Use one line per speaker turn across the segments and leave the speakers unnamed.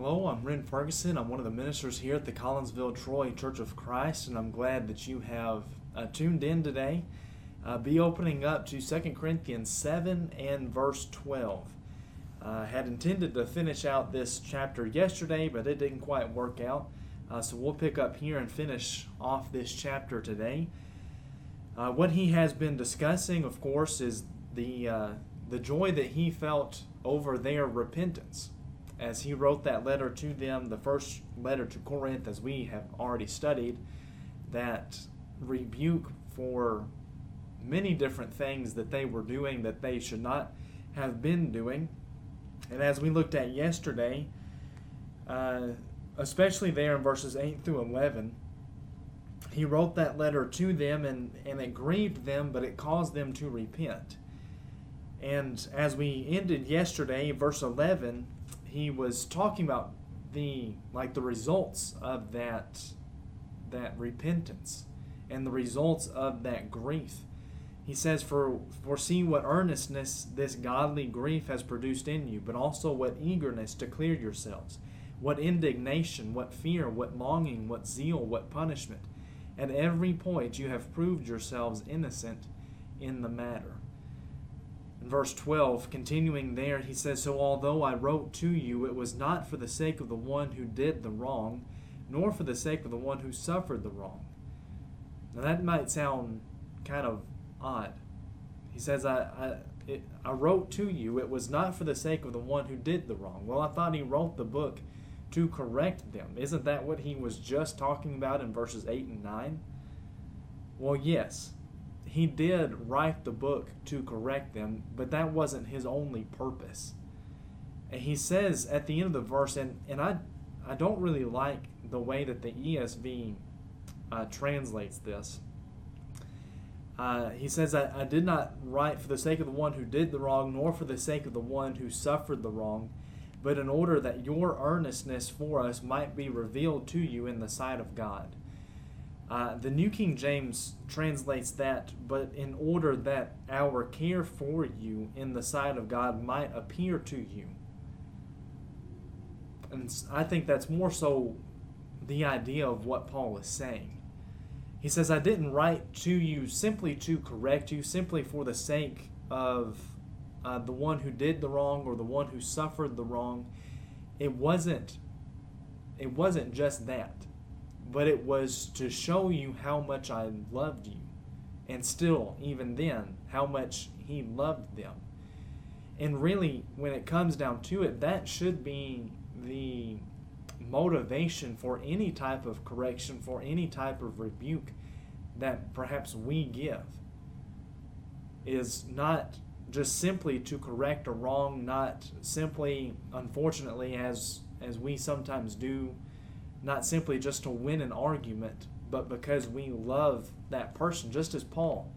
Hello, I'm Ren Ferguson. I'm one of the ministers here at the Collinsville Troy Church of Christ, and I'm glad that you have uh, tuned in today. Uh, be opening up to 2 Corinthians 7 and verse 12. I uh, had intended to finish out this chapter yesterday, but it didn't quite work out. Uh, so we'll pick up here and finish off this chapter today. Uh, what he has been discussing, of course, is the, uh, the joy that he felt over their repentance as he wrote that letter to them, the first letter to Corinth, as we have already studied, that rebuke for many different things that they were doing that they should not have been doing. And as we looked at yesterday, uh, especially there in verses 8 through 11, he wrote that letter to them and, and it grieved them, but it caused them to repent. And as we ended yesterday, verse 11, he was talking about the like the results of that that repentance and the results of that grief. He says, For foresee what earnestness this godly grief has produced in you, but also what eagerness to clear yourselves, what indignation, what fear, what longing, what zeal, what punishment. At every point you have proved yourselves innocent in the matter. In verse 12, continuing there, he says, So although I wrote to you, it was not for the sake of the one who did the wrong, nor for the sake of the one who suffered the wrong. Now that might sound kind of odd. He says, I, I, it, I wrote to you, it was not for the sake of the one who did the wrong. Well, I thought he wrote the book to correct them. Isn't that what he was just talking about in verses 8 and 9? Well, yes he did write the book to correct them, but that wasn't his only purpose. And he says at the end of the verse, and, and I, I don't really like the way that the ESV uh, translates this. Uh, he says, I, I did not write for the sake of the one who did the wrong, nor for the sake of the one who suffered the wrong, but in order that your earnestness for us might be revealed to you in the sight of God. Uh, the New King James translates that, but in order that our care for you in the sight of God might appear to you. And I think that's more so the idea of what Paul is saying. He says, I didn't write to you simply to correct you, simply for the sake of uh, the one who did the wrong or the one who suffered the wrong. It wasn't. It wasn't just that but it was to show you how much I loved you. And still, even then, how much He loved them. And really, when it comes down to it, that should be the motivation for any type of correction, for any type of rebuke that perhaps we give. Is not just simply to correct a wrong, not simply, unfortunately, as as we sometimes do not simply just to win an argument, but because we love that person, just as Paul,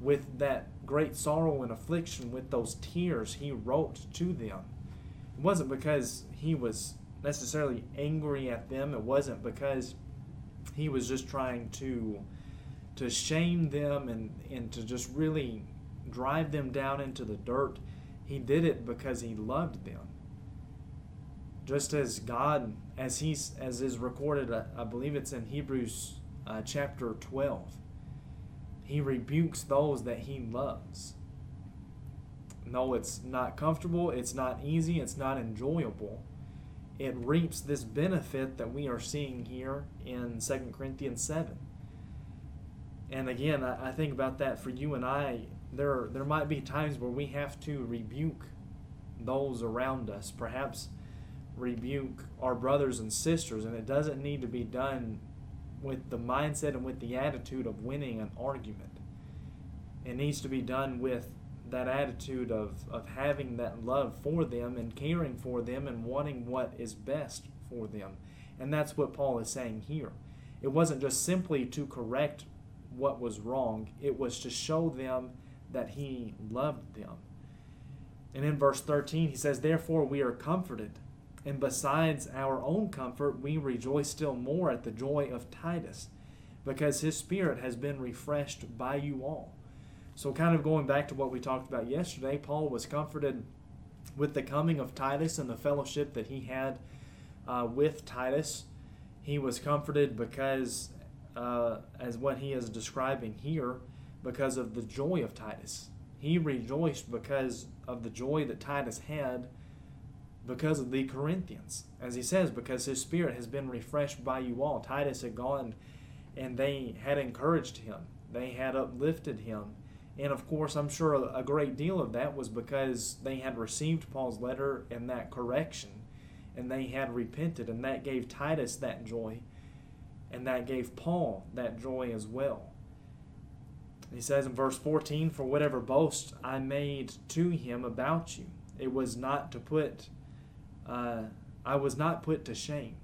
with that great sorrow and affliction, with those tears, he wrote to them. It wasn't because he was necessarily angry at them, it wasn't because he was just trying to to shame them and, and to just really drive them down into the dirt. He did it because he loved them just as God, as he's as is recorded, I, I believe it's in Hebrews uh, chapter twelve. He rebukes those that he loves. No, it's not comfortable, it's not easy, it's not enjoyable. It reaps this benefit that we are seeing here in 2 Corinthians 7. And again, I, I think about that for you and I. There, there might be times where we have to rebuke those around us. Perhaps rebuke our brothers and sisters, and it doesn't need to be done with the mindset and with the attitude of winning an argument. It needs to be done with that attitude of, of having that love for them and caring for them and wanting what is best for them. And that's what Paul is saying here. It wasn't just simply to correct what was wrong, it was to show them that he loved them. And in verse 13, he says, Therefore we are comforted and besides our own comfort, we rejoice still more at the joy of Titus, because his spirit has been refreshed by you all. So, kind of going back to what we talked about yesterday, Paul was comforted with the coming of Titus and the fellowship that he had uh, with Titus. He was comforted because, uh, as what he is describing here, because of the joy of Titus. He rejoiced because of the joy that Titus had because of the Corinthians. As he says, because his spirit has been refreshed by you all. Titus had gone and they had encouraged him, they had uplifted him. And of course, I'm sure a great deal of that was because they had received Paul's letter and that correction, and they had repented, and that gave Titus that joy, and that gave Paul that joy as well. He says in verse 14, For whatever boast I made to him about you, it was not to put uh, I was not put to shame.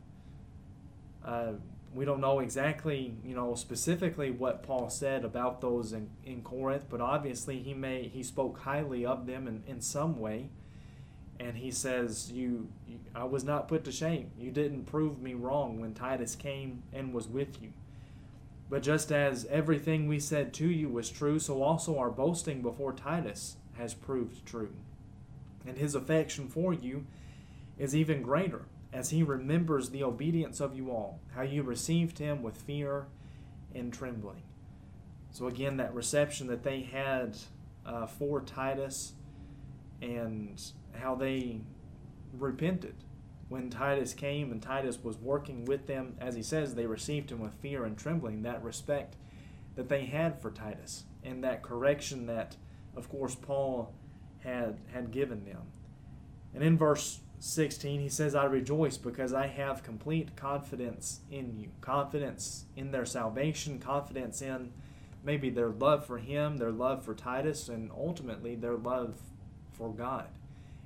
Uh, we don't know exactly, you know, specifically what Paul said about those in, in Corinth, but obviously he may he spoke highly of them in, in some way. And he says, you, you I was not put to shame. You didn't prove me wrong when Titus came and was with you. But just as everything we said to you was true, so also our boasting before Titus has proved true. And his affection for you is even greater as he remembers the obedience of you all, how you received him with fear and trembling. So, again, that reception that they had uh, for Titus and how they repented when Titus came and Titus was working with them. As he says, they received him with fear and trembling, that respect that they had for Titus and that correction that, of course, Paul had, had given them. And in verse 16, he says, I rejoice because I have complete confidence in you. Confidence in their salvation, confidence in maybe their love for him, their love for Titus, and ultimately their love for God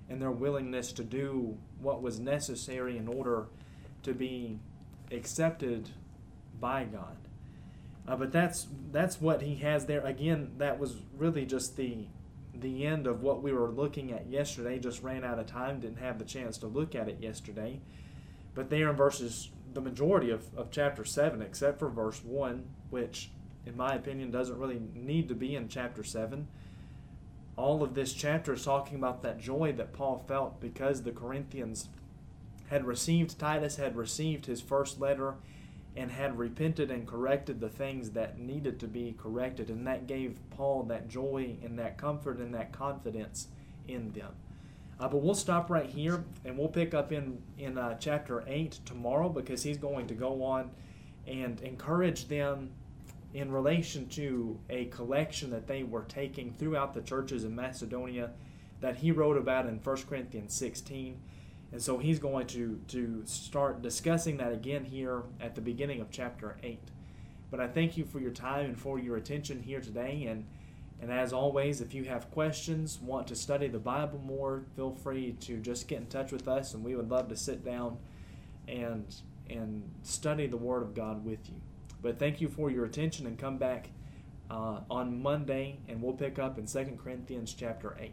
and their willingness to do what was necessary in order to be accepted by God. Uh, but that's that's what he has there. Again, that was really just the the end of what we were looking at yesterday. Just ran out of time, didn't have the chance to look at it yesterday. But there in verses, the majority of, of chapter 7, except for verse 1, which, in my opinion, doesn't really need to be in chapter 7. All of this chapter is talking about that joy that Paul felt because the Corinthians had received, Titus had received his first letter and had repented and corrected the things that needed to be corrected. And that gave Paul that joy and that comfort and that confidence in them. Uh, but we'll stop right here and we'll pick up in, in uh, chapter 8 tomorrow because he's going to go on and encourage them in relation to a collection that they were taking throughout the churches in Macedonia that he wrote about in 1 Corinthians 16. And so he's going to, to start discussing that again here at the beginning of chapter 8. But I thank you for your time and for your attention here today. And, and as always, if you have questions, want to study the Bible more, feel free to just get in touch with us, and we would love to sit down and, and study the Word of God with you. But thank you for your attention and come back uh, on Monday, and we'll pick up in 2 Corinthians chapter 8.